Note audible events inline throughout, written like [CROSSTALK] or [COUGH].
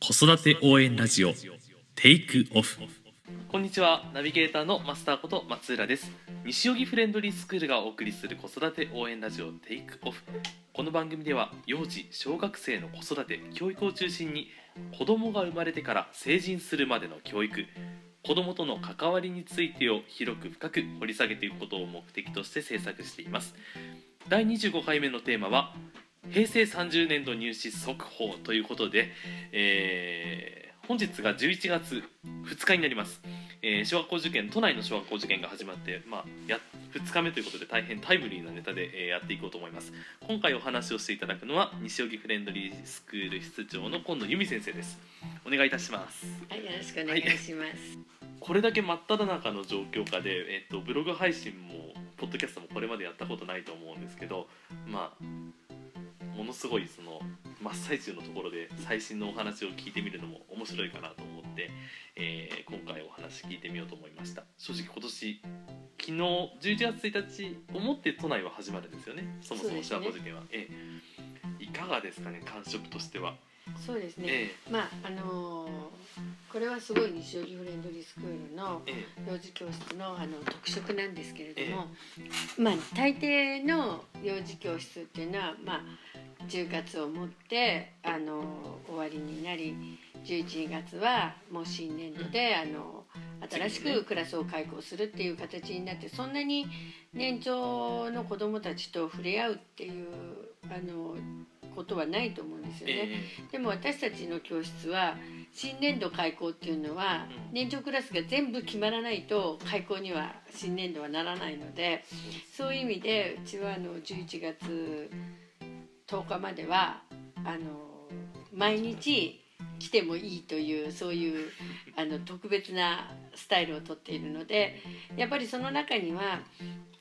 子育て応援ラジオテイクオフこんにちはナビゲーターのマスターこと松浦です。西荻フレンドリースクールがお送りする子育て応援ラジオテイクオフこの番組では幼児小学生の子育て教育を中心に子供が生まれてから成人するまでの教育子供との関わりについてを広く深く掘り下げていくことを目的として制作しています。第25回目のテーマは平成30年度入試速報ということで、えー本日が11月2日になります、えー小学校受験都内の小学校受験が始まって、まあ、や2日目ということで大変タイムリーなネタで、えーやっていこうと思います。今回お話をしていただくのは西荻フレンドリースクール室長の今野由美先生です。お願いいたします。はい、よろしくお願いします。これだけ真っ只中の状況下で、えっと、ブログ配信もポッドキャストもこれまでやったことないと思うんですけどまあものすごいその真っ最中のところで最新のお話を聞いてみるのも面白いかなと思って、えー今回お話聞いてみようと思いました。正直今年昨日11月1日をもって都内は始まるんですよね。そもそも小学校受験は、ええ。いかがですかね感触としては、そうですね。えまああのーこれはすごい西荻フレンドリースクールのええ。幼児教室のあの特色なんですけれども、まあ大抵の幼児教室っていうのはまあ10月をもってあの終わりになり11月はもう新年度で、あの新しくクラスを開校するっていう形になってそんなに年長の子どもたちと触れ合うっていうあのことはないと思うんですよえね。えでも私たちの教室は新年度開校っていうのはうん。年長クラスが全部決まらないと開校には新年度はならないのでそういう意味でうちはあの11月10日まではあの毎日来てもいいというそういうあの特別なスタイルをとっているのでやっぱりその中には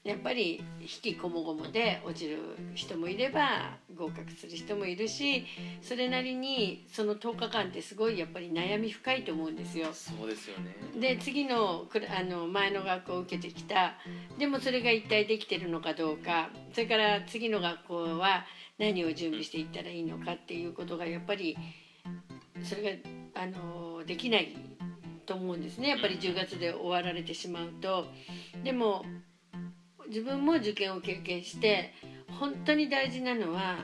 やっぱり引きこもごもで落ちる人もいれば合格する人もいるしそれなりにその10日間ってすごいやっぱり悩み深いと思うんですよ。そうですよね。で次のあの前の学校を受けてきた。でもそれが一体できてるのかどうか。それから次の学校は何を準備していったらいいのかっていうことがやっぱりそれがあのできないと思うんですねやっぱり10月で終わられてしまうと。でも自分も受験を経験して本当に大事なのは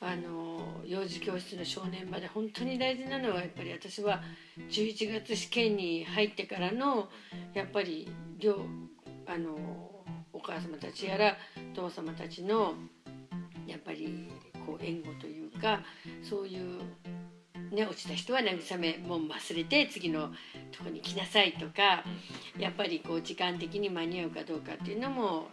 あの幼児教室の正念場で本当に大事なのはやっぱり私は11月試験に入ってからのやっぱり両あのお母様たちやらお父様たちのやっぱりこう援護というかそういう、ね、落ちた人は慰めもう忘れて次のとこに来なさいとかやっぱりこう時間的に間に合うかどうかっていうのも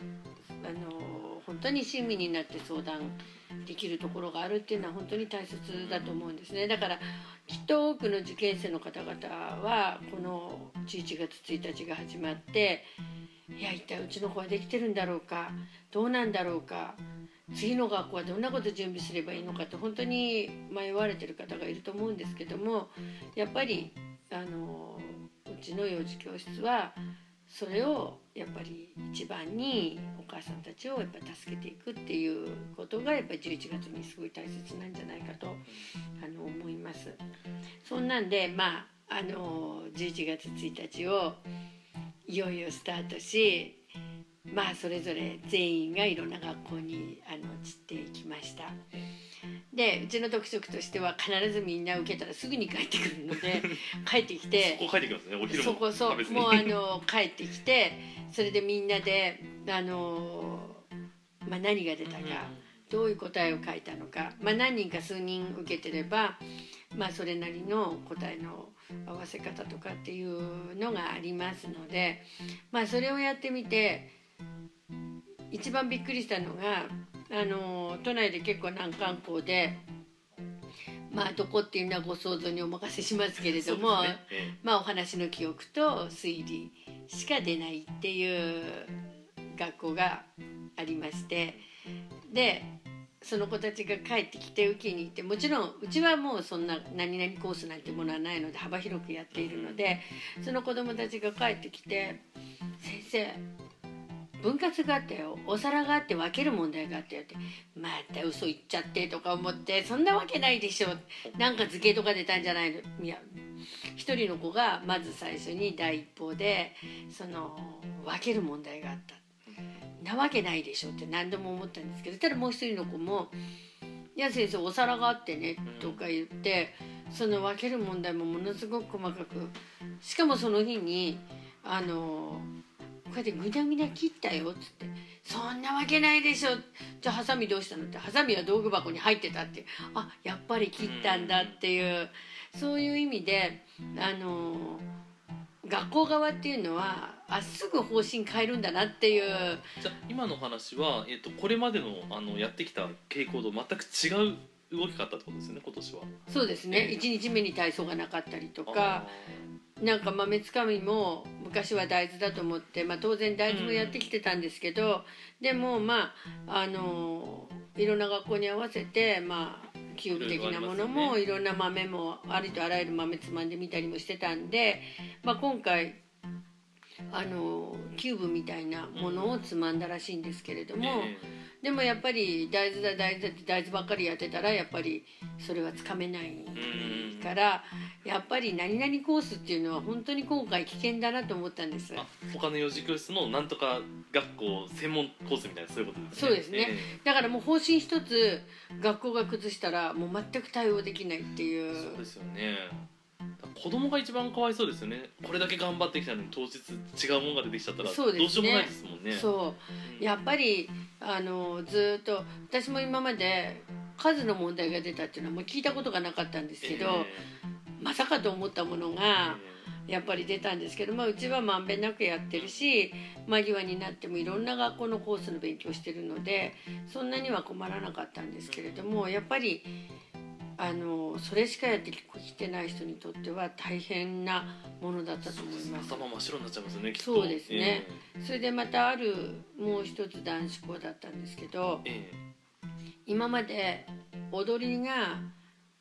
あの本当に親身になって相談できるところがあるっていうのは本当に大切だと思うんですね。だからきっと多くの受験生の方々はこの11月1日が始まっていや一体うちの子はできてるんだろうか？どうなんだろうか？次の学校はどんなこと準備すればいいのかって本当に迷われてる方がいると思うんですけどもやっぱりあのうちの幼児教室はそれをやっぱり一番にお母さんたちをやっぱ助けていくっていうことがやっぱり11月にすごい大切なんじゃないかとあの思います。そんなんでまああの11月1日をいよいよスタートしまあそれぞれ全員がいろんな学校にあの散っていきました。でうちの特色としては必ずみんな受けたらすぐに帰ってくるので [LAUGHS] 帰ってきてここ書いてきますね。お昼もそこそうもうあの帰ってきてそれでみんなであの、まあ、何が出たか、どういう答えを書いたのか、まあ、何人か数人受けてれば、まあ、それなりの答えの合わせ方とかっていうのがありますので、まあ、それをやってみて一番びっくりしたのがあの都内で結構難関校で。まあどこっていうのはご想像にお任せしますけれども、ねえまあお話の記憶と推理しか出ないっていう学校がありましてでその子たちが帰ってきて受けに行ってもちろんうちはもうそんな何々コースなんてものはないので幅広くやっているのでその子どもたちが帰ってきて「先生分割があったよ。お皿があって分ける問題があったよって。また嘘言っちゃってとか思ってそんなわけないでしょなんか図形とか出たんじゃないの？いや一人の子がまず最初に第一報でその分ける問題があったなわけないでしょって何度も思ったんですけどただもう一人の子も「いや先生お皿があってね」とか言ってその分ける問題もものすごく細かくしかもその日にあのこうやってぐにゃぐにゃ切ったよっつって「そんなわけないでしょ」じゃあハサミどうしたの？ってハサミは道具箱に入ってたってあやっぱり切ったんだっていうそういう意味であの学校側っていうのはあすぐ方針変えるんだなっていう。じゃあ今の話は、えっとこれまでのあのやってきた傾向と全く違う動き方ってことですよね今年は。そうですね。1日目に体操がなかったりとかなんか豆つかみも昔は大豆だと思って、まあ、当然大豆もやってきてたんですけど、でもまああのいろんな学校に合わせてまあキューブ的なものもいろんな豆もありとあらゆる豆つまんでみたりもしてたんで、まあ、今回あのキューブみたいなものをつまんだらしいんですけれども、えでもやっぱり大豆だ大豆だって大豆ばっかりやってたらやっぱりそれはつかめないからやっぱり何々コースっていうのは本当に今回危険だなと思ったんです。他の幼児教室のなんとか学校専門コースみたいなそういうことですね。そうですね。えだからもう方針一つ学校が崩したらもう全く対応できないっていえう。そうですよね。子供が一番かわいそうですよね。これだけ頑張ってきたのに当日違うものが出てきちゃったらどうしようもないですもんね。そう。やっぱりあのずっと私も今まで数の問題が出たっていうのはもう聞いたことがなかったんですけど、まさかと思ったものがやっぱり出たんですけど、まあ、うちはまんべんなくやってるし間際になってもいろんな学校のコースの勉強してるのでそんなには困らなかったんですけれどもやっぱりあのそれしかやってきてない人にとっては大変なものだったと思います。頭真っ白になっちゃいますよね。きっとそうですね。それでまたあるもう一つ男子校だったんですけどえ今まで踊りが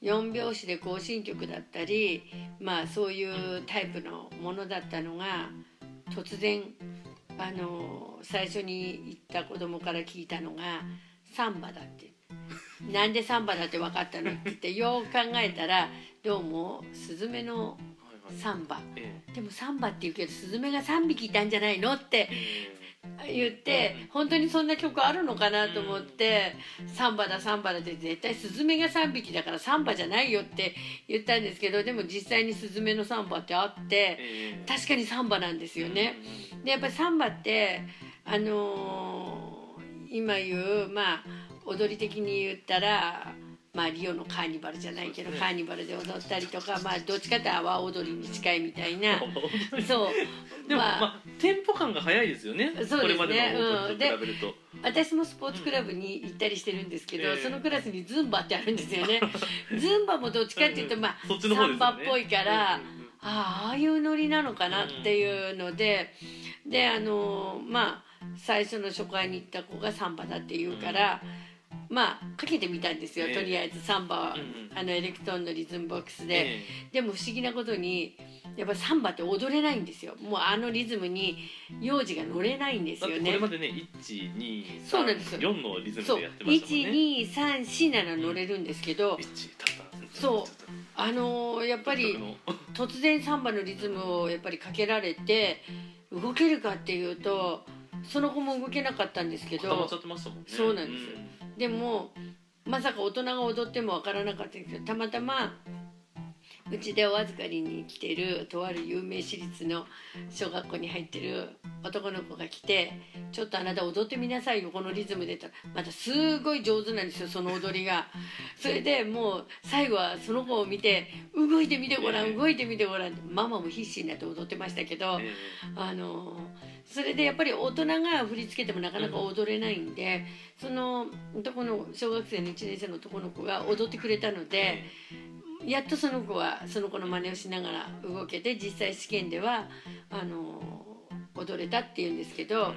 4拍子で行進曲だったりまあそういうタイプのものだったのが突然あの最初に行った子供から聞いたのがサンバだってなんでサンバだって分かったのって言って [LAUGHS] よく考えたらどうもスズメの。サンバ。えでもサンバって言うけどスズメが3匹いたんじゃないのってえ言って本当にそんな曲あるのかなと思って「サンバだサンバだ」って絶対スズメが3匹だからサンバじゃないよって言ったんですけどでも実際にスズメのサンバってあってえ確かにサンバなんですよね。でやっぱりサンバってあのー今言うまあ踊り的に言ったら。まあ、リオのカーニバルじゃないけど、ね。カーニバルで踊ったりとか、まあ、どっちかって阿波踊りに近いみたいな。え [LAUGHS] そう。でも、まあ。まあ、テンポ感が速いですよね。そうですね。これまでの踊りと比べると。私もスポーツクラブに行ったりしてるんですけど、ええそのクラスにズンバってあるんですよね。[LAUGHS] ズンバもどっちかっていうと、まあね。サンバっぽいから、うんうんうん。ああああいうノリなのかなっていうので、であのまあ最初の初回に行った子がサンバだって言うから、まあかけてみたんですよ、ええ。とりあえずサンバは、うんうんあのエレクトーンのリズムボックスで。えでも不思議なことにやっぱサンバって踊れないんですよ。もうあのリズムに幼児が乗れないんですよね。これまでね一二そうなんですよ。四のリズムでやってましたもんね。1234なら乗れるんですけど、一たた。そう。あのーやっぱり突然サンバのリズムをやっぱりかけられて動けるかっていうとその子も動けなかったんですけど固まっちゃってましたもんね。そうなんですよでもまさか大人が踊ってもわからなかったんですけどたまたまうちでお預かりに来てるとある有名私立の小学校に入ってる男の子が来て「ちょっとあなた踊ってみなさいよこのリズムで」って言ったらまたすごい上手なんですよその踊りが。それでもう最後はその子を見て「動いてみてごらん動いてみてごらん」ってママも必死になって踊ってましたけど。えあのそれでやっぱり大人が振り付けてもなかなか踊れないんで、その男の小学生の1年生の男の子が踊ってくれたのえで、やっとその子はその子の真似をしながら動けて実際試験ではあの踊れたっていうんですけど、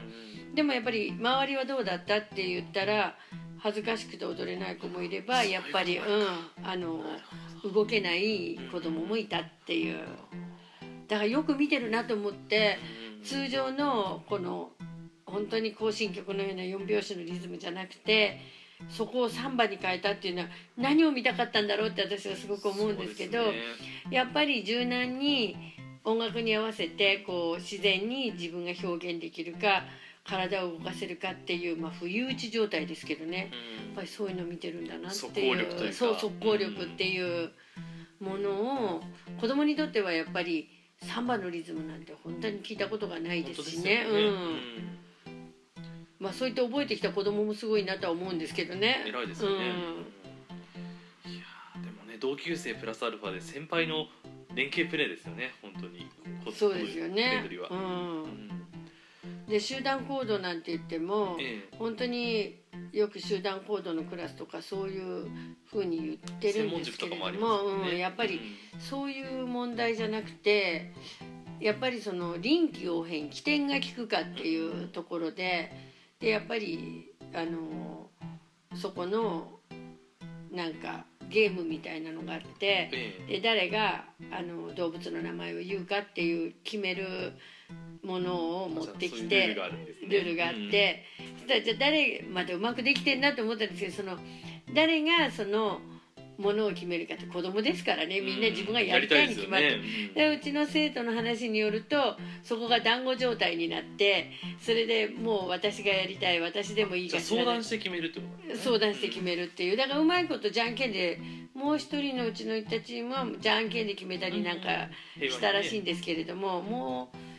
でもやっぱり周りはどうだったって言ったら恥ずかしくて踊れない子もいればやっぱり、うん、あの動けない子供もいたっていう。だからよく見てるなと思って。通常のこの本当に行進曲のような4拍子のリズムじゃなくてそこをサンバに変えたっていうのは何を見たかったんだろうって私はすごく思うんですけどね。やっぱり柔軟に音楽に合わせてこう自然に自分が表現できるか体を動かせるかっていう、まあ、不意打ち状態ですけどね。やっうんぱりそういうの見てるんだなって速いうそう速攻力っていうものを子供にとってはやっぱりサンバのリズムなんて本当に聞いたことがないですしね。本当ですようん。まあ、そういって覚えてきた子供もすごいなとは思うんですけどね。偉いですよね、うん。いやーでもね同級生プラスアルファで先輩の連携プレーですよね。本当に。こそうですよね。う、うん。んで集団行動なんて言ってもええ。本当によく集団行動のクラスとかそういうふうに言ってるんですけれどもね。うん、やっぱりそういう問題じゃなくてやっぱりその臨機応変起点が効くかっていうところででやっぱりあのそこのなんかゲームみたいなのがあってええ。で誰があの動物の名前を言うかっていう決めるものを持ってきてルールがあって、じゃあ誰までうまくできてんなと思ったんですけどその誰がそのものを決めるかって子供ですからね。みんな自分がやりたいに決まってる。でうちの生徒の話によるとそこが団子状態になってそれでもう私がやりたい私でもいいかしら相談して決めるってことね。相談して決めるっていう。だからうまいことじゃんけんでもう一人のうちの行ったチームはじゃんけんで決めたりなんかしたらしいんですけれどももう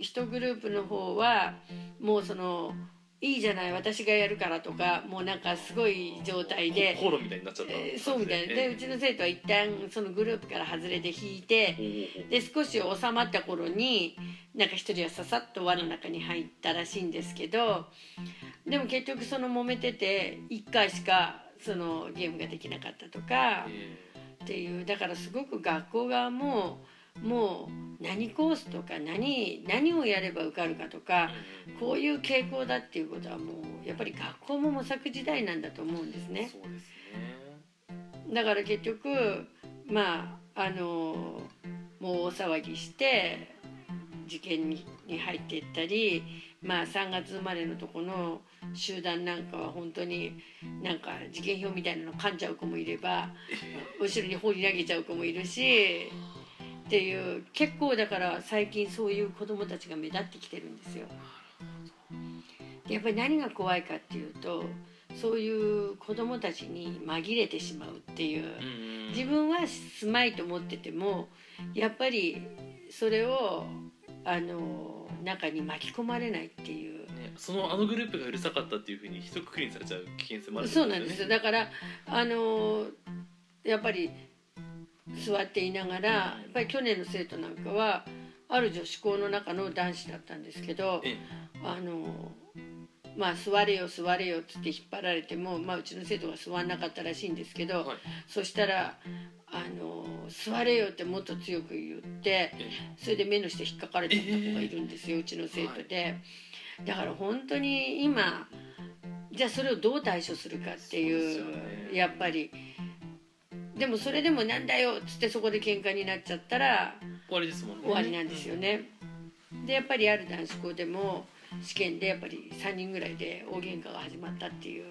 一グループの方はもうそのいいじゃない私がやるからとかもうなんかすごい状態で。口論みたいになっちゃった。えーそうみたいな。でうちの生徒は一旦そのグループから外れて引いてで少し収まった頃になんか一人はささっと輪の中に入ったらしいんですけどでも結局その揉めてて1回しかそのゲームができなかったとかっていう。だからすごく学校側ももう何コースとか何何をやれば受かるかとかこういう傾向だっていうことはもうやっぱり学校も模索時代なんだと思うんですね。そうですね。だから結局まああのもう大騒ぎして受験にに入っていったりまあ3月生まれのとこの集団なんかは本当になんか受験票みたいなの噛んじゃう子もいれば後ろに放り投げちゃう子もいるしっていう結構だから最近そういう子供たちが目立ってきてるんですよ。でやっぱり何が怖いかっていうとそういう子供たちに紛れてしまうっていう。自分は住まいと思っててもやっぱりそれをあの中に巻き込まれないっていう。ねそのあのグループがうるさかったっていうふうに一括りにされちゃう危険性もあるそうなんですよだからあのやっぱり座っていながらやっぱり去年の生徒なんかはある女子校の中の男子だったんですけどえあのまあ座れよ座れよっつって引っ張られても、まあ、うちの生徒が座んなかったらしいんですけど、はい。そしたらあの座れよってもっと強く言ってえそれで目の下引っかかれた子がいるんですよ、うちの生徒で。だから本当に今じゃあそれをどう対処するかっていうね。やっぱりでもそれでもなんだよっつってそこで喧嘩になっちゃったら終わりですもんね。終わりなんですよね。でやっぱりある男子校でも試験でやっぱり3人ぐらいで大喧嘩が始まったっていう。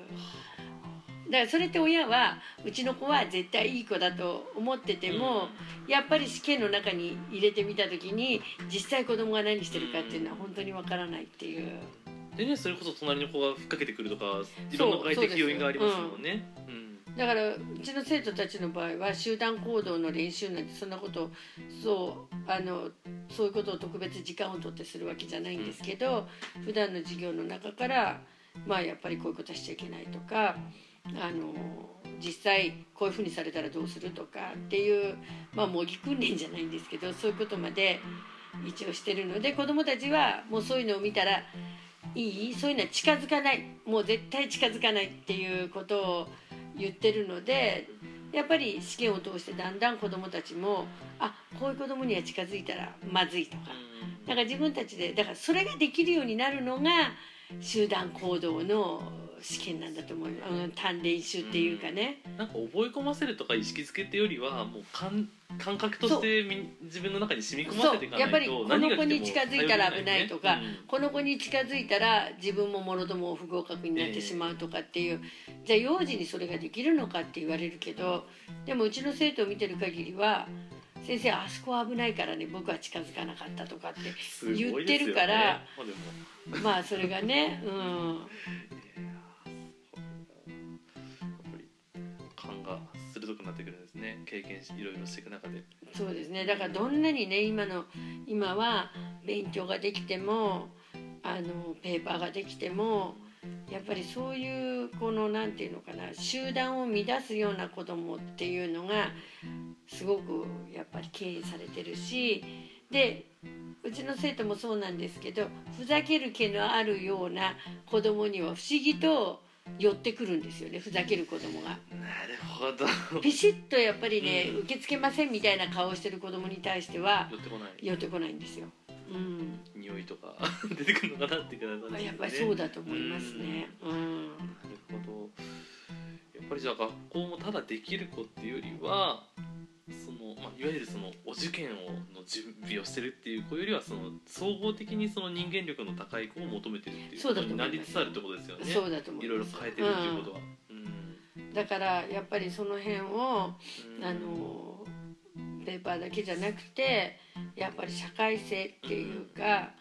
だからそれって親はうちの子は絶対いい子だと思ってても、やっぱり試験の中に入れてみた時に実際子供が何してるかっていうのは本当にわからないっていう。でねそれこそ隣の子がふっかけてくるとかいろんな外的要因がありますもんね。うんだからうちの生徒たちの場合は集団行動の練習なんてそんなことそうあのそういうことを特別時間を取ってするわけじゃないんですけど普段の授業の中からまあやっぱりこういうことはしちゃいけないとかあの実際こういうふうにされたらどうするとかっていうまあ模擬訓練じゃないんですけどそういうことまで一応してるので子どもたちはもうそういうのを見たらいい？そういうのは近づかない。もう絶対近づかないっていうことを言ってるのでやっぱり試験を通してだんだん子どもたちもあこういう子どもには近づいたらまずいとかだから自分たちでだからそれができるようになるのが集団行動の試験なんだと思います、うん、単練習っていうかね、なんか覚え込ませるとか意識づけってよりはもう感感覚としてみ自分の中に染み込ませていかないとやっぱりこの子に近づいたら危ないとか何が来てもこの子に近づいたら自分ももろとも不合格になってしまうとかっていう、じゃあ幼児にそれができるのかって言われるけどでもうちの生徒を見てる限りは先生あそこは危ないからね僕は近づかなかったとかって言ってるからまあでも。まあそれがねうん鋭くなってくるん。ですね経験しいろいろしていく中で。そうですね。だからどんなにね今の今は勉強ができてもあのペーパーができてもやっぱりそういうこのなんていうのかな集団を乱すような子供っていうのがすごくやっぱり敬意されてるしでうちの生徒もそうなんですけどふざける気のあるような子供には不思議と寄ってくるんですよねふざける子供が。なるほど。ピシッとやっぱりね、うん。受け付けませんみたいな顔をしてる子供に対しては寄ってこない。寄ってこないんですよ。うん、匂いとか [LAUGHS] 出てくるのかなっていう感じねやっぱりそうだと思いますね。うん、なるほど。やっぱりじゃあ学校もただできる子っていうよりはその、まあ、いわゆるそのお受験をの準備をしてるっていう子よりはその総合的にその人間力の高い子を求めてるっていうそうだとになりつつあるってことですよね。そうだと思いいろいろ。変えてるっていうことは、うん。うん。だからやっぱりその辺をうん。あのペーパーだけじゃなくてやっぱり社会性っていうか、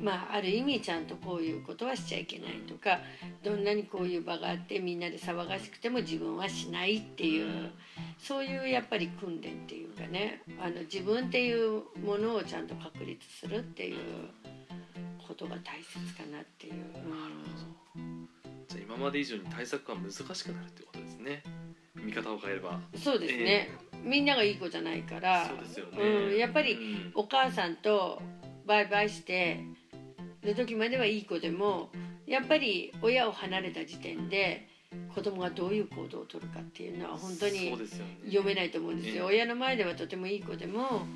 まあある意味ちゃんとこういうことはしちゃいけないとかどんなにこういう場があってみんなで騒がしくても自分はしないっていうそういうやっぱり訓練っていうかねあの自分っていうものをちゃんと確立するっていうことが大切かなっていう。じゃあ今まで以上に対策が難しくなるってことですね。見方を変えれば。そうですね、みんながいい子じゃないから。そうですよね、うん、やっぱりうん。お母さんとバイバイしてる時まではいい子でもやっぱり親を離れた時点で子供がどういう行動をとるかっていうのは本当に読めないと思うんですよ、ええ。親の前ではとてもいい子でも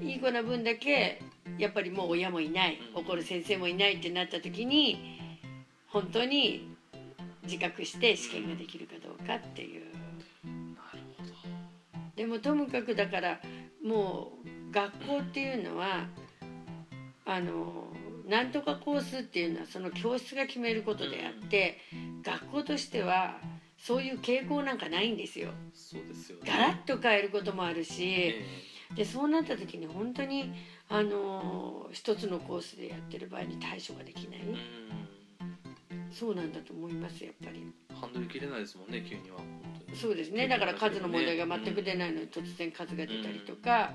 いい子な分だけやっぱりもう親もいない。うん。怒る先生もいないってなった時に本当に自覚して試験ができるかどうかっていう。でもともかくだからもう学校っていうのはあのなんとかコースっていうのはその教室が決めることであって学校としてはそういう傾向なんかないんですよ。そうですよね。ガラッと変えることもあるしえでそうなった時に本当にあの一つのコースでやってる場合に対処ができない。そうなんだと思いますやっぱり。ハンドル切れないですもんね急には。そうですね。だから数の問題が全く出ないのに突然数が出たりとか、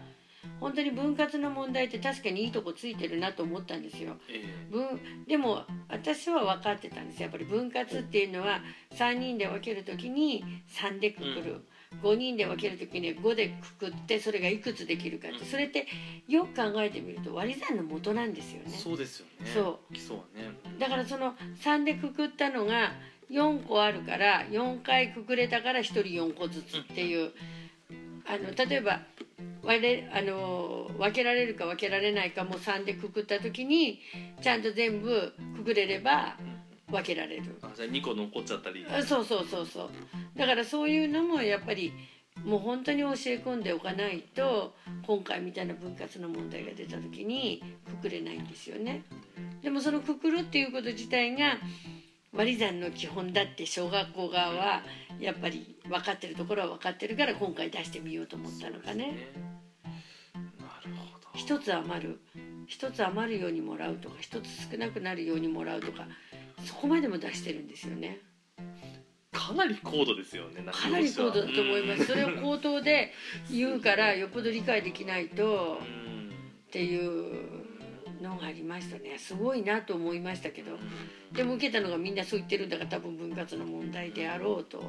本当に分割の問題って確かにいいとこついてるなと思ったんですよ。ええ。分でも私は分かってたんですやっぱり。分割っていうのは3人で分ける時に3でくくる、5人で分ける時に5でくくってそれがいくつできるかって、うん。それってよく考えてみると割り算の元なんですよね。そうですよね。そ基礎はね。だからその3でくくったのが4個あるから4回くくれたから1人4個ずつっていう。あの例えば割れあの分けられるか分けられないかも3でくくった時にちゃんと全部くくれれば分けられる。あじゃあ2個残っちゃったり。あそうそうそうそう。だからそういうのもやっぱりもう本当に教え込んでおかないと今回みたいな分割の問題が出た時にくくれないんですよね。でもそのくくるっていうこと自体が割り算の基本だって小学校側はやっぱり分かってるところは分かってるから今回出してみようと思ったのかね。一つ余る。一つ余るようにもらうとか一つ少なくなるようにもらうとかそこまでも出してるんですよね。かなり高度ですよねかなり高度だと思います、それを口頭で言うからよっぽど理解できないとうん。っていうのがありましたね。すごいなと思いましたけど。でも受けたのがみんなそう言ってるんだから多分分割の問題であろうと。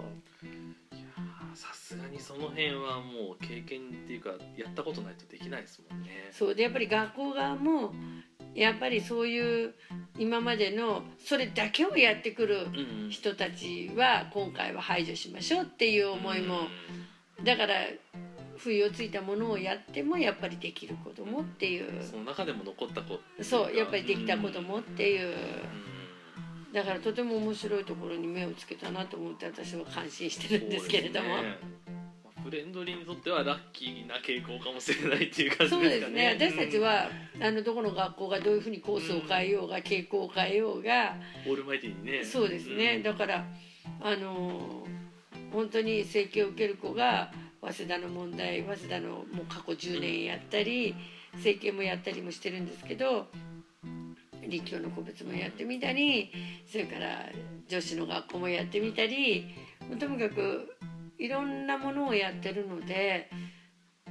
さすがにその辺はもう経験っていうかやったことないとできないですもんね。そう。でやっぱり学校側もやっぱりそういう今までのそれだけをやってくるうん人たちは今回は排除しましょうっていう思いも。だから不意をついたものをやってもやっぱりできる子供っていう。その中でも残った子そうやっぱりできた子供っていう。うだからとても面白いところに目をつけたなと思って私は感心してるんですけれども。フレンドリーにとってはラッキーな傾向かもしれないっていう感じそうでかですすねね私たちは、あのどこの学校がどういうふうにコースを変えようが傾向を変えようがうん。オールマイティにね。そうですね、ん。だからあの本当に整形を受ける子が早稲田の問題早稲田のもう過去10年やったり整形もやったりもしてるんですけど立教の個別もやってみたりそれから女子の学校もやってみたりとにかくいろんなものをやってるので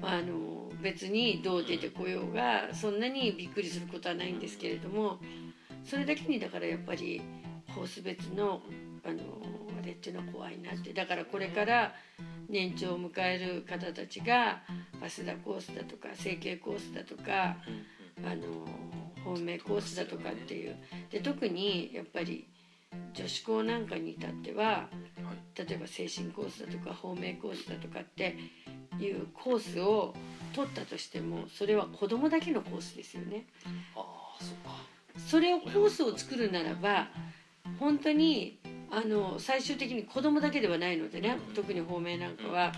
あの別にどう出てこようがそんなにびっくりすることはないんですけれどもそれだけにだからやっぱりコース別のあのれっていうのは怖いなって。だからこれから年長を迎える方たちが早稲田コースだとか整形コースだとかあの本命コースだとかっていう。で特にやっぱり女子校なんかに至ってははい。例えば精神コースだとか方面コースだとかっていうコースを取ったとしてもそれは子供だけのコースですよね。ああそうか。それをコースを作るならば本当にあの最終的に子供だけではないのでね特に方面なんかは。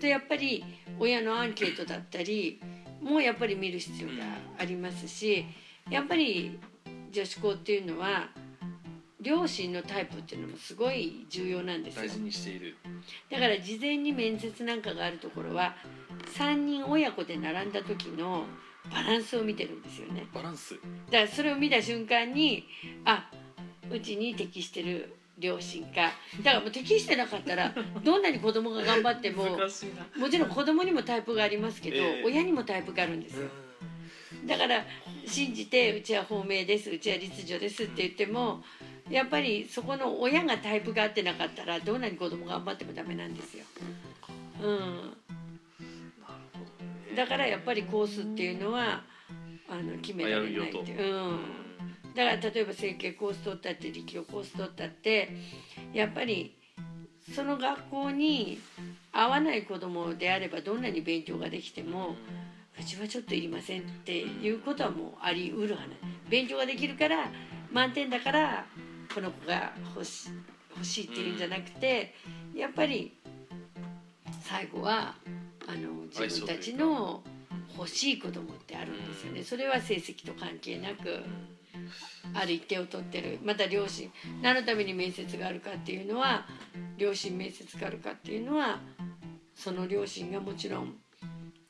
でやっぱり親のアンケートだったりもやっぱり見る必要がありますしやっぱり女子校っていうのは両親のタイプっていうのもすごい重要なんですよ。大事にしている。だから事前に面接なんかがあるところは3人親子で並んだ時のバランスを見てるんですよね。バランス。だからそれを見た瞬間にあうちに適してる両親かだからもう適してなかったら [LAUGHS] どんなに子供が頑張ってももちろん子供にもタイプがありますけど、ええ。親にもタイプがあるんですよ。だから信じてうちは方明ですうちは立女ですって言ってもやっぱりそこの親がタイプが合ってなかったらどんなに子供が頑張ってもダメなんですよ。うん、だからやっぱりコースっていうのはあの決められないっていう、うん、だから例えば整形コース取ったって力量コース取ったってやっぱりその学校に合わない子供であればどんなに勉強ができてもうちはちょっといりませんっていうことはもうありうる話勉強ができるから満点だからこの子が欲し欲しいっていうんじゃなくてやっぱり最後はあの自分たちの欲しい子供ってあるんですよね。それは成績と関係なく。ある一定を取ってる。また両親何のために面接があるかっていうのは両親面接があるかっていうのはその両親がもちろん。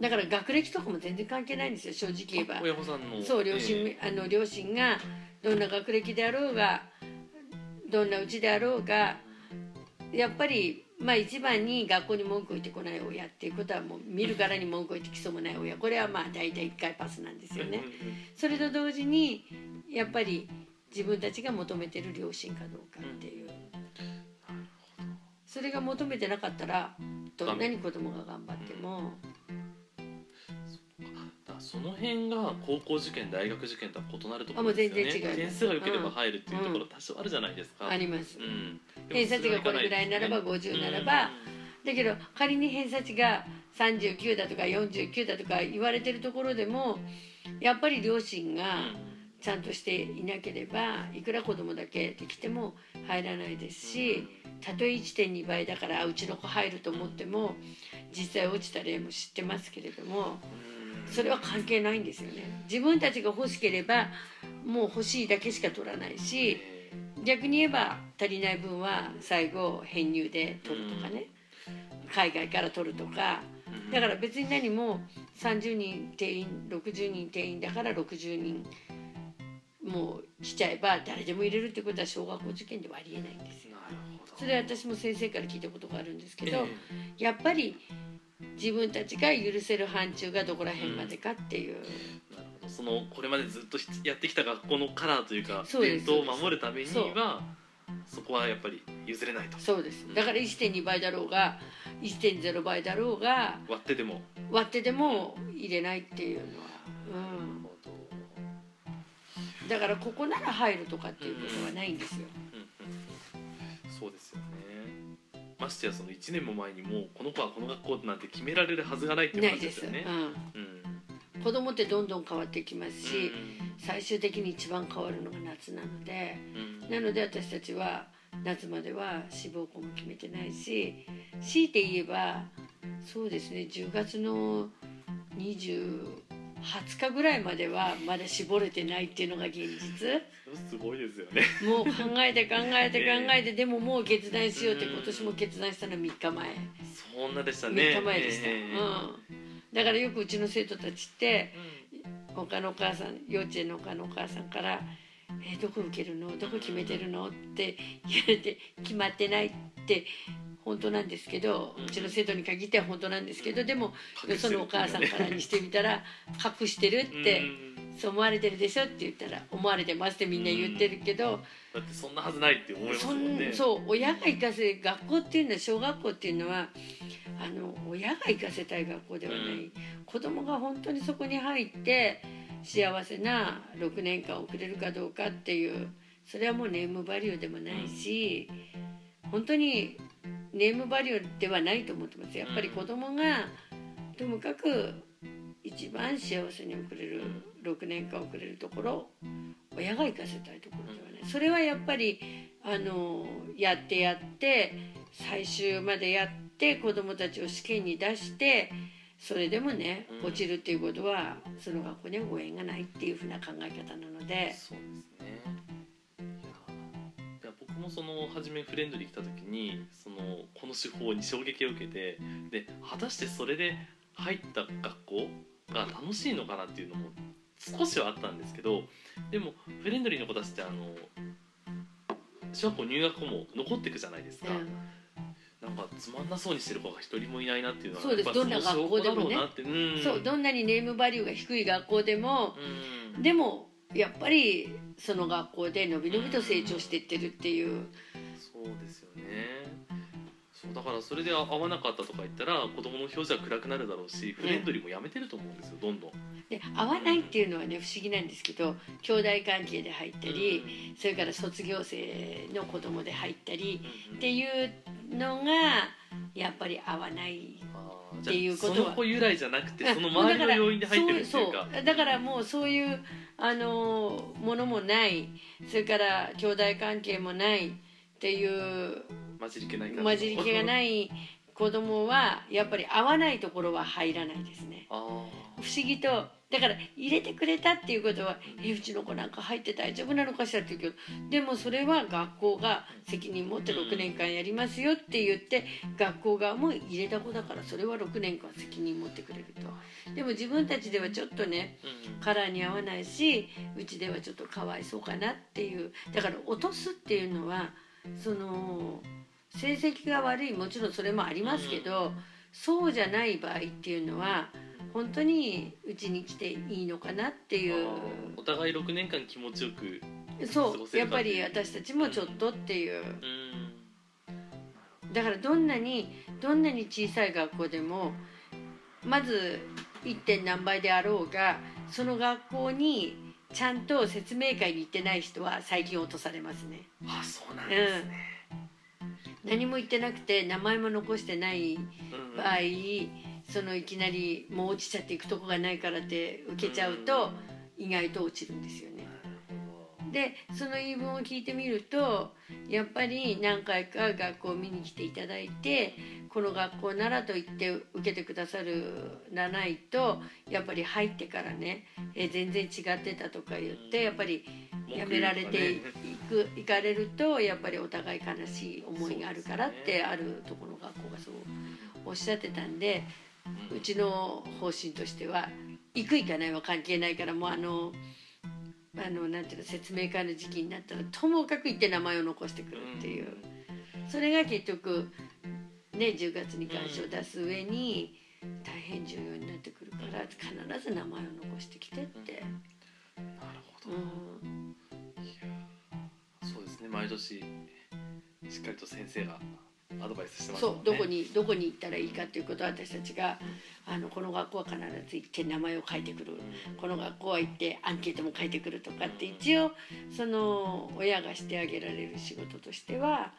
だから学歴とかも全然関係ないんですよ正直言えば。親御さんのそう両親、えあの両親がどんな学歴であろうがどんなうちであろうがやっぱりまあ一番に学校に文句を言ってこない親っていうことはもう見るからに文句を言ってきそうもない親。これはまあ大体1回パスなんですえよね。それと同時にやっぱり自分たちが求めてる両親かどうかっていう。それが求めてなかったらどんなに子供が頑張ってもその辺が高校受験大学受験とは異なるところですよね。点数が良ければ入るっていうところ多少あるじゃないですか、ありますうん、偏差値がこれぐらいならば50ならばだけど仮に偏差値が39だとか49だとか言われてるところでもやっぱり両親がちゃんとしていなければいくら子供だけできても入らないですしたとえ1.2倍だからあうちの子入ると思っても実際落ちた例も知ってますけれどもそれは関係ないんですよね。自分たちが欲しければもう欲しいだけしか取らないし逆に言えば足りない分は最後編入で取るとかね。海外から取るとか。だから別に何も30人定員60人定員だから60人もう来ちゃえば誰でも入れるってことは小学校受験ではありえないんですよ。それは私も先生から聞いたことがあるんですけど、え。やっぱり自分たちが許せる範疇がどこら辺までかっていう、えなるほど。そのこれまでずっとやってきた学校のカラーというか伝統を守るためにはそこはやっぱり譲れないと。そうです。だから1.2倍だろうが1.0倍だろうが割ってでも。割ってでも入れないっていうのは、うん、だからここなら入るとかっていうことはないんですよ。うんうんうん。そうですよねましてやその1年も前にもうこの子はこの学校なんて決められるはずがないっていうで、話ですすよね。子供ってどんどん変わってきますし、最終的に一番変わるのが夏なのでうん。なので私たちは夏までは志望校も決めてないし強いて言えばそうですね10月の20 20日ぐらいまではまだ絞れてないっていうのが現実。すごいですよね。もう考えて考えて考えてでももう決断しようって今年も決断したのは3日前。そんなでしたね。3日前でした、ええうん、だからよくうちの生徒たちって他のお母さん幼稚園の他のお母さんから「えーどこ受けるの？どこ決めてるの?」って言われて「決まってない」って本当なんですけどうん。うちの生徒に限っては本当なんですけどでもよそのお母さんからにしてみたら「隠してる」ってうん「そう思われてるでしょ」って言ったら「思われてます」ってみんな言ってるけどだってそんなはずないって思いますそもんね。んそう親が行かせ学校っていうのは小学校っていうのはあの親が行かせたい学校ではない、うん。子供が本当にそこに入って幸せな6年間送れるかどうかっていうそれはもうネームバリューでもないし本当にネームバリューではないと思ってます。やっぱり子供がともかく一番幸せに送れる6年間送れるところ親が行かせたいところではない。それはやっぱりあのやってやって最終までやって子どもたちを試験に出してそれでもねうん。落ちるっていうことはその学校にはご縁がないっていうふうな考え方なのでそうもその初めフレンドに来た時にそのこの手法に衝撃を受けてで果たしてそれで入った学校が楽しいのかなっていうのも少しはあったんですけどでもフレンドリーの子たちってあの小学校入学後も残っていくじゃないですか、うん。なんかつまんなそうにしてる子が一人もいないなっていうのはそうです。どんな学校でもね。うそう。どんなにネームバリューが低い学校でもうん。でもやっぱりその学校でのびのびと成長していってるっていう。そうですよね。そうだからそれで合わなかったとか言ったら子供の表情は暗くなるだろうしフレンドリーもやめてると思うんですよどんどん。で合わないっていうのはね不思議なんですけど兄弟関係で入ったりそれから卒業生の子供で入ったりうんっていうのがやっぱり合わないっていうことは。その子由来じゃなくてその周りの要因で入ってるっていうそうかそう。だからもうそういうあのものもない。それから兄弟関係もない。っていう混じり気ない混じり気がない。い子供はやっぱり合わないところは入らないですね。あ不思議とだから入れてくれたっていうことは「えうちの子なんか入って大丈夫なのかしら」って言うけどでもそれは学校が責任持って6年間やりますよって言って学校側も入れた子だからそれは6年間責任持ってくれると。でも自分たちではちょっとねカラーに合わないしうちではちょっとかわいそうかなっていうだから落とすっていうのはその成績が悪いもちろんそれもありますけど、そうじゃない場合っていうのは本当にうちに来ていいのかなっていう。お互い6年間気持ちよくそうやっぱり私たちもちょっとっていう。うん。だからどんなにどんなに小さい学校でもまず 1. 点何倍であろうがその学校にちゃんと説明会に行ってない人は最近落とされますね。あそうなんですね、何も言ってなくて名前も残してないうん。場合そのいきなりもう落ちちゃっていくとこがないからって受けちゃうと意外と落ちるんですよね。でその言い分を聞いてみるとやっぱり何回か学校を見に来ていただいてこの学校ならと言って受けてくださるらないとやっぱり入ってからねえ全然違ってたとか言ってやっぱりやめられていく行かれるとやっぱりお互い悲しい思いがあるからってあるところの学校がそうおっしゃってたんでうちの方針としては行く行かないは関係ないからもうあのあのなんていうの説明会の時期になったらともかく行って名前を残してくるっていう。それが結局ね10月に会社を出す上に大変重要になってくるから必ず名前を残してきてって。なるほうど、んそうですね。毎年しっかりと先生がアドバイスしてますそうどこにどこに行ったらいいかっていうことを私たちがあのこの学校は必ず行って名前を書いてくる。この学校は行ってアンケートも書いてくるとかって一応その親がしてあげられる仕事としては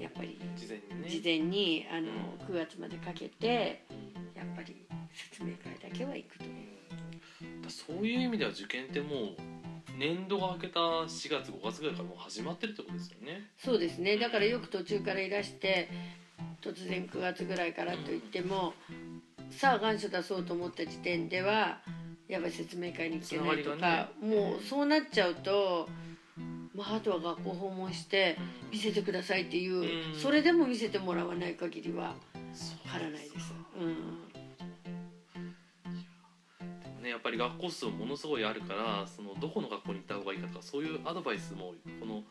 やっぱり事前にね。事前にあの9月までかけてやっぱり説明会だけは行くという。だそういう意味では受験ってもう年度が明けた4月5月ぐらいからもう始まってるってことですよね。そうですね。だからよく途中からいらして突然9月ぐらいからといっても、さあ願書出そうと思った時点ではやっぱり説明会に来てないとか、ね。もうそうなっちゃうと、まあ、あとは学校訪問して見せてくださいっていう、うん。それでも見せてもらわない限りはそう貼らないです。うんやっぱり学校数ものすごいあるからそのどこの学校に行った方がいいかとかそういうアドバイスもこの、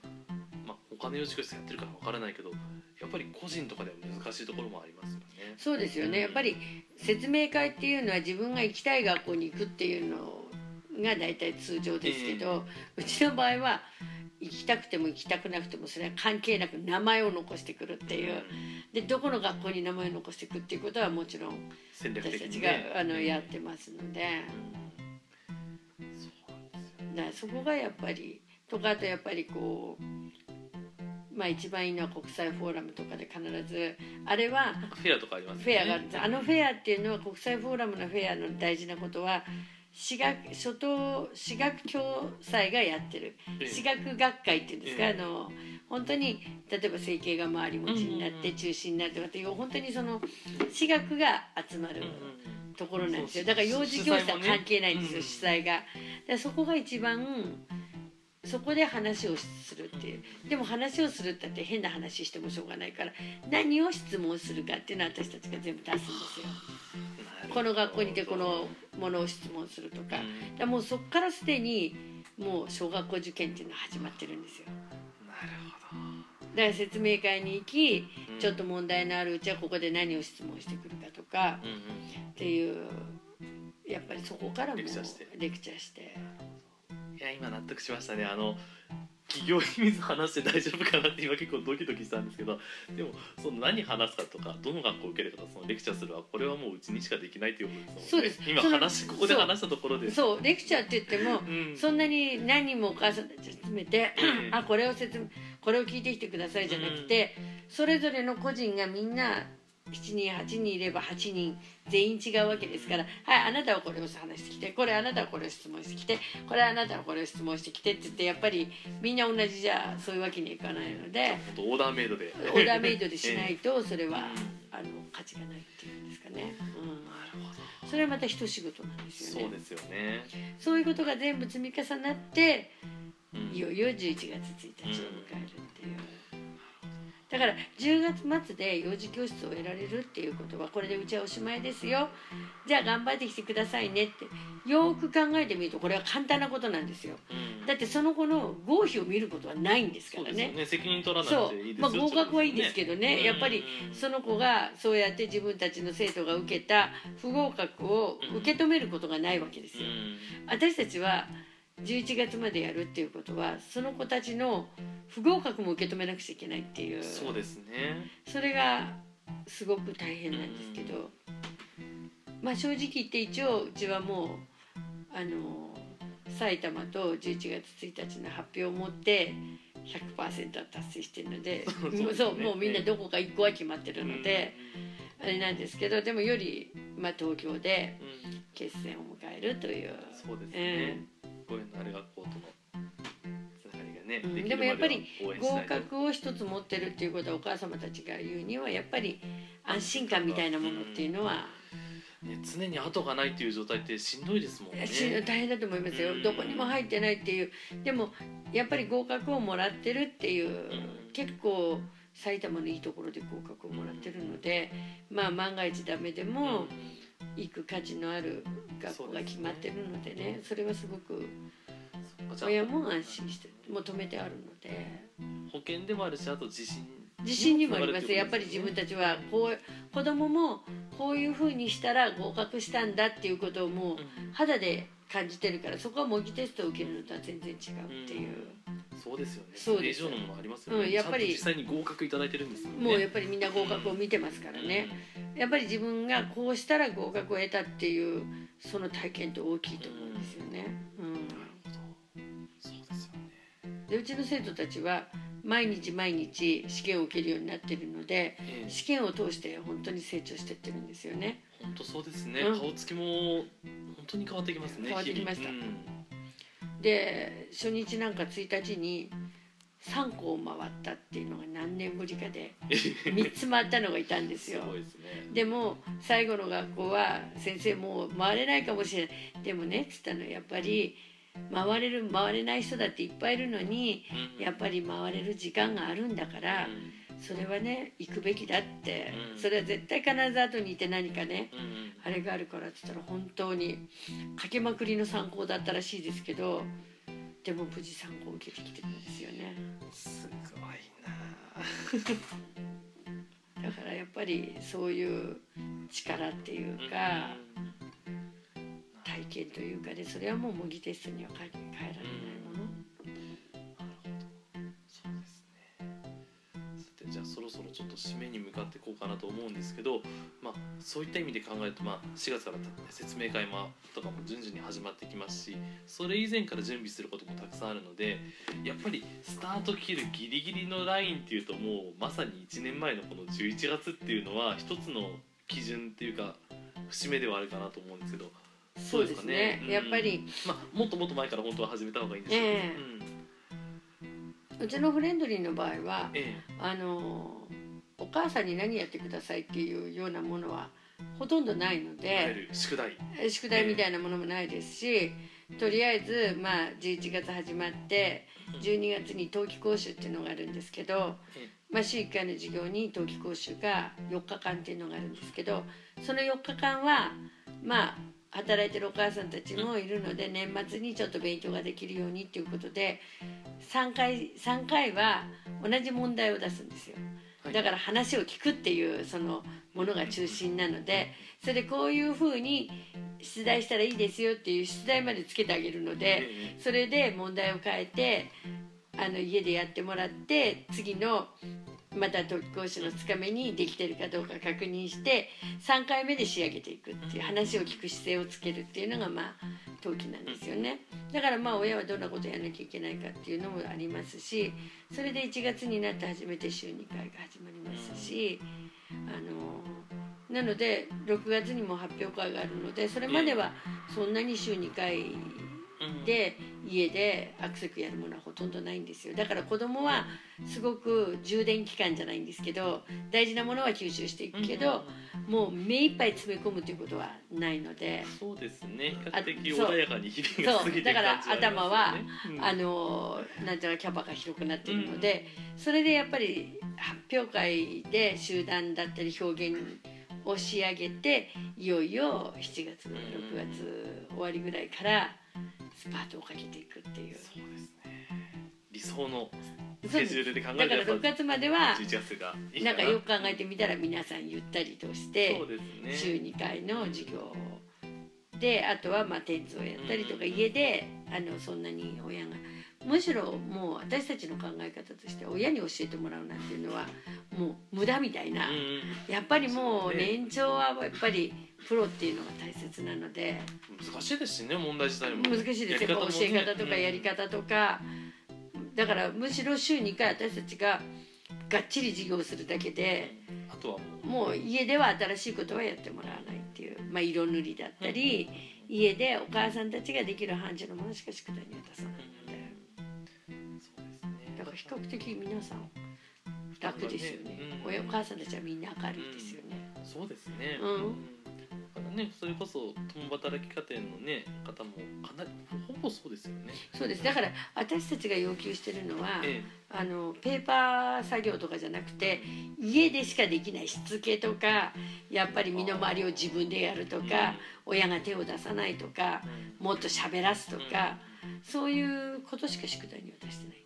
まあ、お金を塾室やってるからわからないけどやっぱり個人とかでは難しいところもありますよね。そうですよね。やっぱり説明会っていうのは自分が行きたい学校に行くっていうのが大体通常ですけど、うちの場合は行きたくても行きたくなくてもそれは関係なく名前を残してくるっていうでどこの学校に名前を残していくっていうことはもちろん私たち的にね。があのやってますので。うんそそこがやっぱりとかあとやっぱりこうまあ一番いいのは国際フォーラムとかで必ずあれはフェアとかありますよフね。ェアがあるんです。あのフェアっていうのは国際フォーラムのフェアの大事なことは私学初等私学共済がやってる。ええ。私学学会っていうんですか、ええ。あの本当に例えば整形が回り持ちになって中止になるとかっていう本当にその私学が集まるところなんですよ。だから幼児教室は関係ないんですよ、主主催が。だそこが一番そこで話をするっていう。でも話をするってって変な話してもしょうがないから何を質問するかっていうのは私たちが全部出すんですよ。この学校にいてこのものを質問するとか,、だもうそこからすでにもう小学校受験っていうのは始まってるんですよだから説明会に行き、うん。ちょっと問題のあるうちはここで何を質問してくるかとかど。うんうん。っていうやっぱりそこからもレクチャーして。レクチャーして。いや今納得しましたね。あの企業秘密話して大丈夫かなって今結構ドキドキしたんですけどでもその何話すかとかどの学校を受けるかとかそのレクチャーするはこれはもううちにしかできないということですもんね。そうです。今話ここで話したところで。そうレクチャーって言ってもうん。そんなに何人もお母さんたち集めてええあこれを説明これを聞いてきてくださいじゃなくて、それぞれの個人がみんな7人8人いれば8人全員違うわけですから「はいあなたはこれを話してきてこれあなたはこれを質問してきてこれあなたはこれを質問してきて」って言ってやっぱりみんな同じじゃそういうわけにはいかないのでオーダーメイドで。オーダーメイドでしないとそれはうんあの価値がないっていうんですかね、うん、なるほそれはまた一仕事なんでどすよね。そうですよね、そういうことが全部積み重なってうんいよいよ11月1日を迎えるっていう。だから10月末で幼児教室を得られるっていうことはこれでうちはおしまいですよ。じゃあ頑張ってきてくださいねってよーく考えてみるとこれは簡単なことなんですよ。うん。だってその子の合否を見ることはないんですからね。ね。責任取らなそくていいですよ。うまあ合格はいいですけどね。うんやっぱりその子がそうやって自分たちの生徒が受けた不合格を受け止めることがないわけですよ。うん。私たちは11月までやるっていうことはその子たちの不合格も受け止めなくちゃいけないっていう。そうですね。それがすごく大変なんですけど、まあ正直言って一応うちはもうあの埼玉と11月1日の発表を持って100%は達成してるのでそうね。そうもうみんなどこか1個は決まってるので、あれなんですけどでもより、まあ、東京でうん。うん決戦を迎えるという。そうですね、ご縁のある学校とのつながりがね、うんできるでもやっぱりまでは応援しな合いと。格を一つ持ってるっていうことはお母様たちが言うにはやっぱり安心感みたいなものっていうのは、ね、常に後がないっていう状態ってしんどいですもんね。し大変だと思いますよ、うん。どこにも入ってないっていう。でもやっぱり合格をもらってるっていう、ん。結構埼玉のいいところで合格をもらってるので、まあ万が一ダメでも行く価値のある学校が決まってるのでね。それはすごく親も安心して求めてあるので。保険でもあるしあと自信。自信にもありますつながやっぱり自分たちはこう子供もこういうふうにしたら合格したんだっていうことをもう肌で感じてるからそこは模擬テストを受けるのとは全然違うっていう、うん。そうですよね。そうです。のものありますよね、うんやっぱり実際に合格いただいてるんですよね。もうやっぱりみんな合格を見てますからね、やっぱり自分がこうしたら合格を得たっていうその体験って大きいと思うんですよね。うん。なるほど。そうですよね。でうちの生徒たちは毎日毎日試験を受けるようになってるのでええ。試験を通して本当に成長してってるんですよね。本当そうですね、うん。顔つきも本当に変わってきますね変わってきました。うん。で初日なんか1日に3校回ったっていうのが何年ぶりかで [LAUGHS] 3つ回ったのがいたんですすよ。ね。でも最後の学校は先生もう回れないかもしれない。でもねっつったのやっぱり回れる回れない人だっていっぱいいるのにうんやっぱり回れる時間があるんだからそれはね行くべきだって。うん。それは絶対必ず後にいて何かねうん。うんあれがあるからって言ったら本当にかけまくりの参考だったらしいですけどでも無事参考を受けてきてるんですよね。すごいだからやっぱりそういう力っていうなかうん。体験というかねそれはもう模擬テストには変え変えられゃあそろそろちょっと締めに向かっていこうかなと思うんですけど、まあ、そういった意味で考えると、まあ、4月から説明会もとかも順々に始まってきますしそれ以前から準備することもたくさんあるのでやっぱりスタート切るギリギリのラインっていうともうまさに1年前のこの11月っていうのは一つの基準っていうか節目ではあるかなと思うんですけどそうですね。うん。やっぱりまあ、もっともっと前から本当は始めた方がいいんですけど、ええ。うんうちのフレンドリーの場合はえあのお母さんに何やってくださいっていうようなものはほとんどないのでる。宿題。え宿題みたいなものもないですしとりあえずまあ11月始まって12月に冬季講習っていうのがあるんですけど、まあ、週1回の授業に冬季講習が4日間っていうのがあるんですけどその4日間はまあ働いてるお母さんたちもいるので年末にちょっと勉強ができるようにっていうことで3回3回は同じ問題を出すんですよ。はい。だから話を聞くっていうそのものが中心なのでそれでこういうふうに出題したらいいですよっていう出題までつけてあげるのでえそれで問題を変えてあの家でやってもらって次のまた特講師の2日目にできてるかどうか確認して3回目で仕上げていくっていう話を聞く姿勢をつけるっていうのがまあ冬季なんですよね。だからまあ親はどんなことやらなきゃいけないかっていうのもありますしそれで1月になって初めて週2回が始まりますしあのなので6月にも発表会があるのでそれまではそんなに週2回で家でアクセクやるものはほとんどないんですよ。だから子供はすごく充電期間じゃないんですけど大事なものは吸収していくけど、もう目いっぱい詰め込むということはないので、そうですね。比あ較的穏やかに日々が過ぎていくそう。だから感じはうん。あのなんていうのキャパが広くなってるので、それでやっぱり発表会で集団だったり表現を仕上げていよいよ7月6月終わりぐらいからスパートをかけていくっていう。そうですね。理想のスケジュールで考えだからるとやっ6月まではぱ11月がいいな。んかなよく考えてみたら皆さんゆったりとして週ね。2回の授業であとはまあテンツをやったりとかうん家であのそんなに親がむしろもう私たちの考え方として親に教えてもらうなんていうのはもう無駄みたいな。やっぱりもう年長はやっぱりプロっていうのが大切なので。難しいですしね問題自体も。難しいですよ。ね。教え方とかやり方とか。だからむしろ週2回私たちががっちり授業をするだけであとはもう。もう家では新しいことはやってもらわないっていう、まあ、色塗りだったり家でお母さんたちができる範疇のものしか宿題には出さないので。そうですね。だから比較的皆さん楽ですよね。うん。親お母さんたちはみんな明るいですよね。そうですね。うん。だからね、それこそ共働き家庭のね、方もかなりほぼそうですよね。そうです。だから私たちが要求してるのは、えあのペーパー作業とかじゃなくて家でしかできないしつけとかやっぱり身の回りを自分でやるとか親が手を出さないとかえもっと喋らすとかそういうことしか宿題には出してない。ん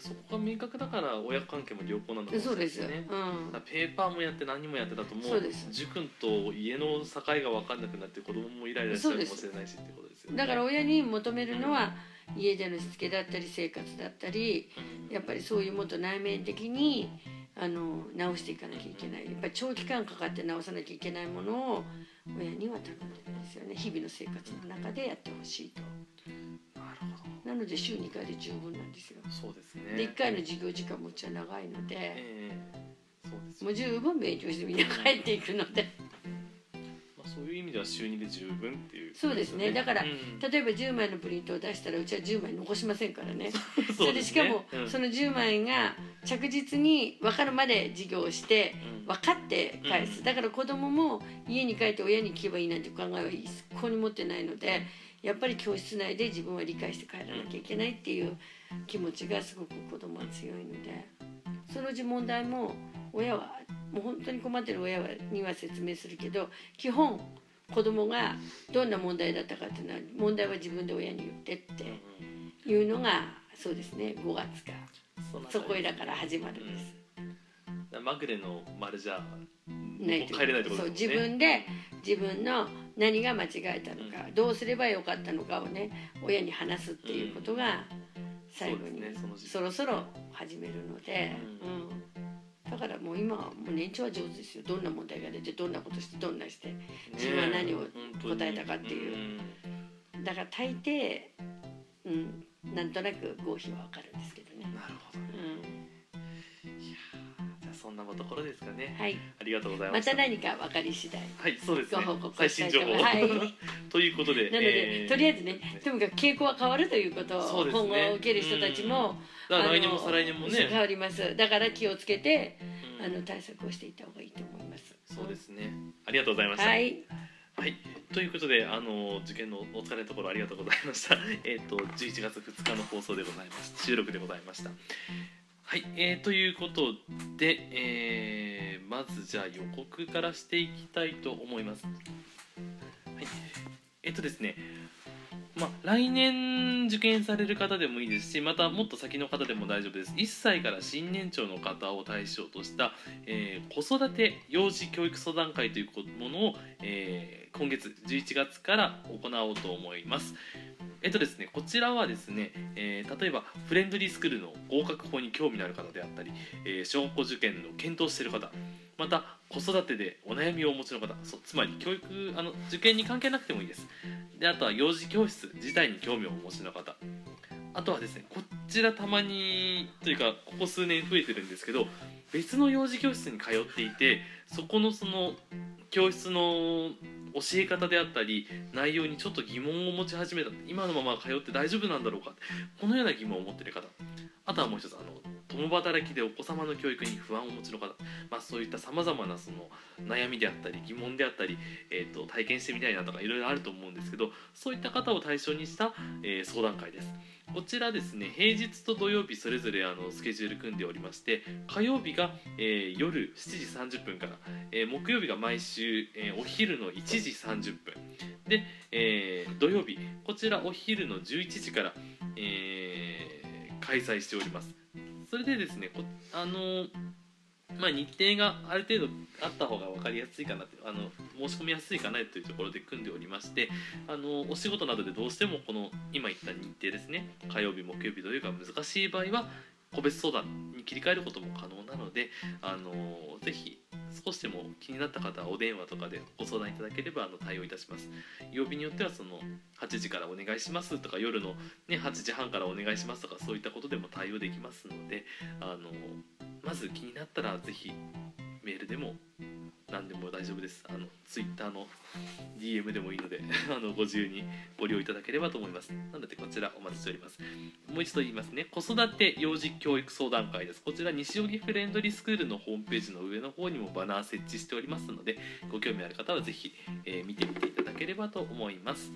そこが明確だから親子関係も良好なんだうです、思うんですよね。うん。ペーパーもやって何もやってたともそうです。塾と家の境が分かんなくなって子供もイライラしちゃうかもしれないしってことですよね。だから親に求めるのは家でのしつけだったり生活だったりうん。やっぱりそういうもっと内面的にあの直していかなきゃいけない。やっぱり長期間かかって直さなきゃいけないものを親には頼んでるんですよね。日々の生活の中でやってほしいと。なるほなので週2回で十分なんですよ。ど。そうですね。で1回の授業時間もうちは長いのでええそうですもう十分勉強してみんな帰っていくので。まあ、そういう意味では週2で十分っていうそうですね。だからうん例えば10枚のプリントを出したらうちは10枚残しませんから [LAUGHS] ね。それでしかも、うん。その10枚が着実に分かるまで授業をしてうん。分かって返す、うん。だから子供も家に帰って親に聞けばいいなんて考えは一向に持ってないのでやっぱり教室内で自分は理解して帰らなきゃいけないっていう気持ちがすごく子供は強いのでそのうち問題も親はもう本当に困ってる親はには説明するけど基本子供がどんな問題だったかっていうのは問題は自分で親に言ってっていうのがそうですね5月か。そこへだから始まるんです。うん。まぐれの丸じゃ帰れないってことそう自ですね分で自分の何が間違えたのか、どうすればよかったのかをね親に話すっていうことが最後にそろそろ始めるので、うん。だからもう今はもう年長は上手ですよ。どんな問題が出てどんなことしてどんなして自分は何を答えたかっていう。うん。だから大抵、うん、なんとなく合否はわかるんですけどね。なるほどそんなところですかね。はい、ありがとうございまました。た何か分かり次第。はいそうですね。ご報告最新情報。はい。[LAUGHS] ということでなので、えーとりあえずねとにかく傾向は変わるということをね。今後受ける人たちも、だから来年も再来年も変ねわります。だから気をつけて、うん。あの対策をしていった方がいいと思います。そうですね。ありがとうございました。はい。はい、ということで、あの受験のお疲れのところありがとうございました。えっ、と11月2日の放送でございます。収録でございました。はい、えーということで、えーまずじゃあ予告からしていきたいと思います。はい、えっ、とですね。ま、来年受験される方でもいいですしまたもっと先の方でも大丈夫です1歳から新年長の方を対象とした、えー子育て幼児教育相談会というものを、え今月11月から行おうと思います。えっとですね、こちらはですね、えー例えばフレンドリースクールの合格法に興味のある方であったり、えー小学校受験の検討している方また子育てでお悩みをお持ちの方そうつまり教育あの受験に関係なくてもいいです。であとは幼児教室自体に興味をお持ちの方。あとはですねこちらたまにというかここ数年増えてるんですけど別の幼児教室に通っていてそこのその教室の教え方であったり内容にちょっと疑問を持ち始めた。今のまま通って大丈夫なんだろうか。このような疑問を持ってる方。あとはもう一つあの共働きでお子様の教育に不安をお持ちの方、まあ、そういったさまざまなその悩みであったり疑問であったり、えー、と体験してみたいなとかいろいろあると思うんですけどそういった方を対象にした、えー相談会です。こちらですね平日と土曜日それぞれあのスケジュール組んでおりまして火曜日が、えー夜7時30分から、えー木曜日が毎週、えーお昼の1時30分。で、えー土曜日こちらお昼の11時から、えー開催しております。それでですねこあのーまあ、日程がある程度あった方が分かりやすいかなってあの申し込みやすいかなというところで組んでおりましてあのお仕事などでどうしてもこの今言った日程ですね火曜日木曜日土曜日が難しい場合は個別相談に切り替えることも可能なのであのぜひ少しでも気になった方はお電話とかでご相談いただければあの対応いたします。曜日によってはその8時からお願いしますとか夜の、ね、8時半からお願いしますとかそういったことでも対応できますのであのまず気になったらぜひメールでも何でも大丈夫です。あのツイッターの DM でもいいので [LAUGHS] あのご自由にご利用いただければと思います。なのでこちらお待ちしております。もう一度言いますね。子育て幼児教育相談会です。こちら西荻フレンドリースクールのホームページの上の方にもバナー設置しておりますのでご興味ある方はぜひ、えー見てみていただければと思います。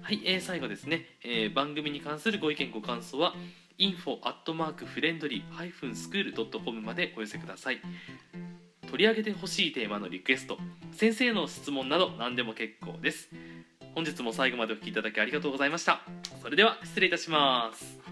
はい、えー最後ですね、えー番組に関するご意見ご感想は info.friendly-school.com までお寄せください。取り上げてほしいテーマのリクエスト先生の質問など何でも結構です。本日も最後までお聞きいただきありがとうございました。それでは失礼いたします。